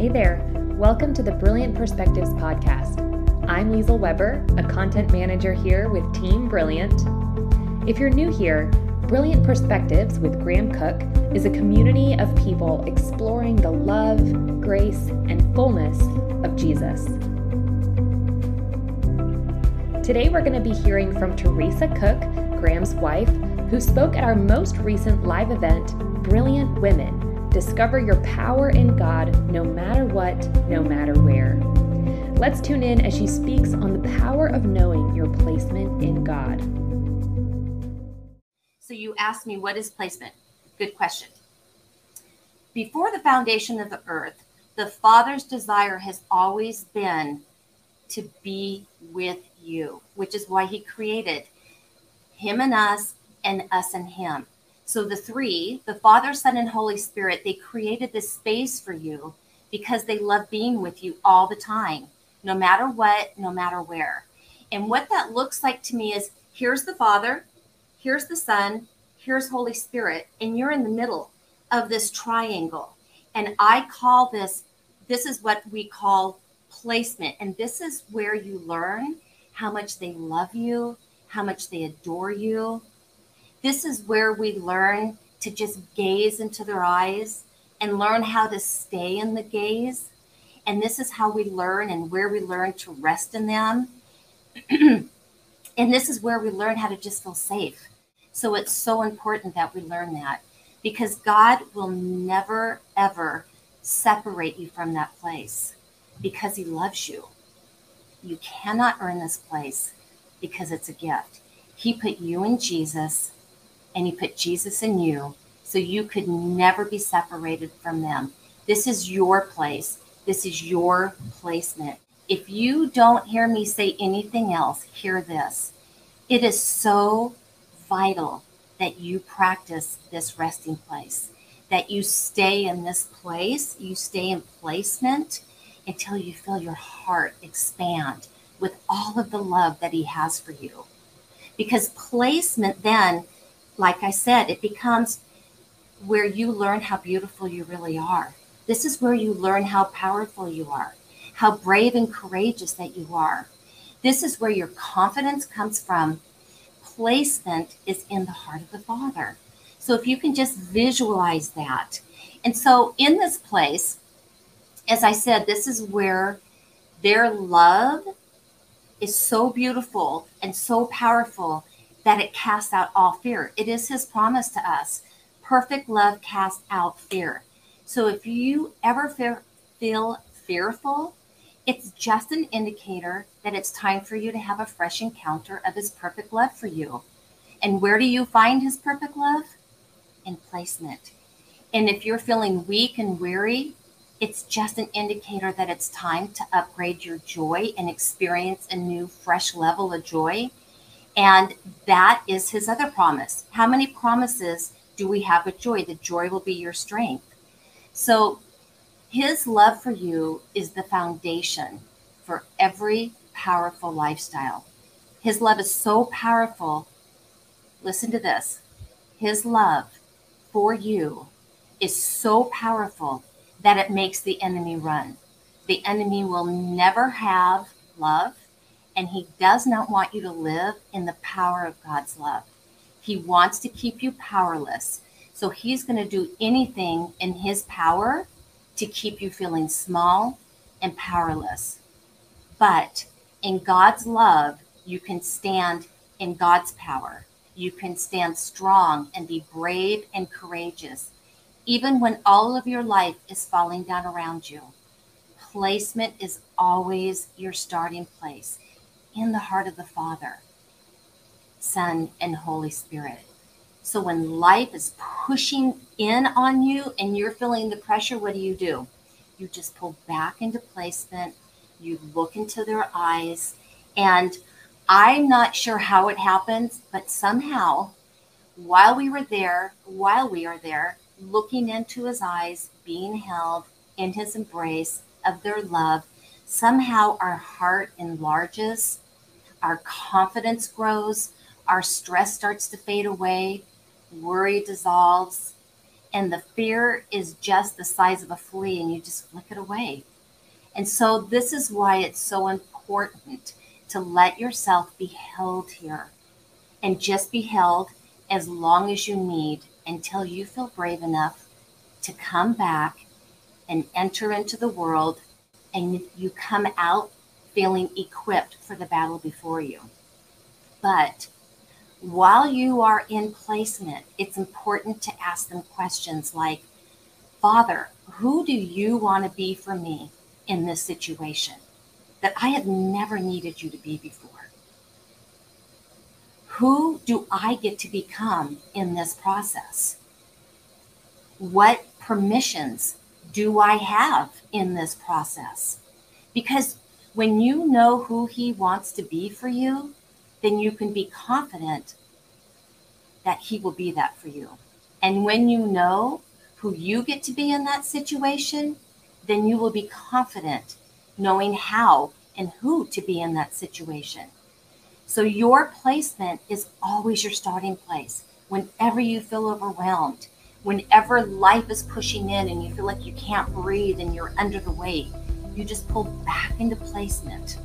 Hey there, welcome to the Brilliant Perspectives podcast. I'm Liesl Weber, a content manager here with Team Brilliant. If you're new here, Brilliant Perspectives with Graham Cooke is a community of people exploring the love, grace, and fullness of Jesus. Today we're going to be hearing from Theresa Cooke, Graham's wife, who spoke at our most recent live event, Brilliant Women Discover your power in God no matter what, no matter where. Let's tune in as she speaks on the power of knowing your placement in God. So, you asked me, what is placement? Good question. Before the foundation of the earth, the Father's desire has always been to be with you, which is why He created Him and us, and us and Him. So the three, the Father, Son, and Holy Spirit, they created this space for you because they love being with you all the time, no matter what, no matter where. And what that looks like to me is here's the Father, here's the Son, here's Holy Spirit, and you're in the middle of this triangle. And I call this, this is what we call placement. And this is where you learn how much they love you, how much they adore you, this is where we learn to just gaze into their eyes and learn how to stay in the gaze. And this is how we learn and where we learn to rest in them. and this is where we learn how to just feel safe. So it's so important that we learn that because God will never, ever separate you from that place because He loves you. You cannot earn this place because it's a gift. He put you in Jesus and He put Jesus in you so you could never be separated from them. This is your place. This is your placement. If you don't hear me say anything else, hear this. It is so vital that you practice this resting place, that you stay in this place, you stay in placement until you feel your heart expand with all of the love that He has for you. Because placement then like I said, it becomes where you learn how beautiful you really are. This is where you learn how powerful you are, how brave and courageous that you are. This is where your confidence comes from. Placement is in the heart of the Father. So if you can just visualize that. And so in this place, as I said, this is where their love is so beautiful and so powerful that it casts out all fear. It is his promise to us. Perfect love casts out fear. So if you ever fear, feel fearful, it's just an indicator that it's time for you to have a fresh encounter of his perfect love for you. And where do you find his perfect love? In placement. And if you're feeling weak and weary, it's just an indicator that it's time to upgrade your joy and experience a new, fresh level of joy and that is his other promise. How many promises do we have with joy? The joy will be your strength. So his love for you is the foundation for every powerful lifestyle. His love is so powerful. Listen to this. His love for you is so powerful that it makes the enemy run. The enemy will never have love and He does not want you to live in the power of God's love. He wants to keep you powerless. So He's going to do anything in His power to keep you feeling small and powerless. But in God's love, you can stand in God's power. You can stand strong and be brave and courageous, even when all of your life is falling down around you. Placement is always your starting place in the heart of the Father, Son, and Holy Spirit. So when life is pushing in on you and you're feeling the pressure, what do you do? You just pull back into placement, you look into their eyes, and I'm not sure how it happens, but somehow, while we were there, while we are there, looking into his eyes, being held in his embrace of their love, somehow our heart enlarges, our confidence grows, our stress starts to fade away, worry dissolves, and the fear is just the size of a flea and you just flick it away. And so, this is why it's so important to let yourself be held here and just be held as long as you need until you feel brave enough to come back and enter into the world and you come out feeling equipped for the battle before you. But while you are in placement, it's important to ask them questions like, Father, who do you want to be for me in this situation that I have never needed you to be before? Who do I get to become in this process? What permissions do I have in this process? Because when you know who He wants to be for you, then you can be confident that He will be that for you. And when you know who you get to be in that situation, then you will be confident knowing how and who to be in that situation. So your placement is always your starting place. Whenever you feel overwhelmed, whenever life is pushing in and you feel like you can't breathe and you're under the weight, you just pull back into placement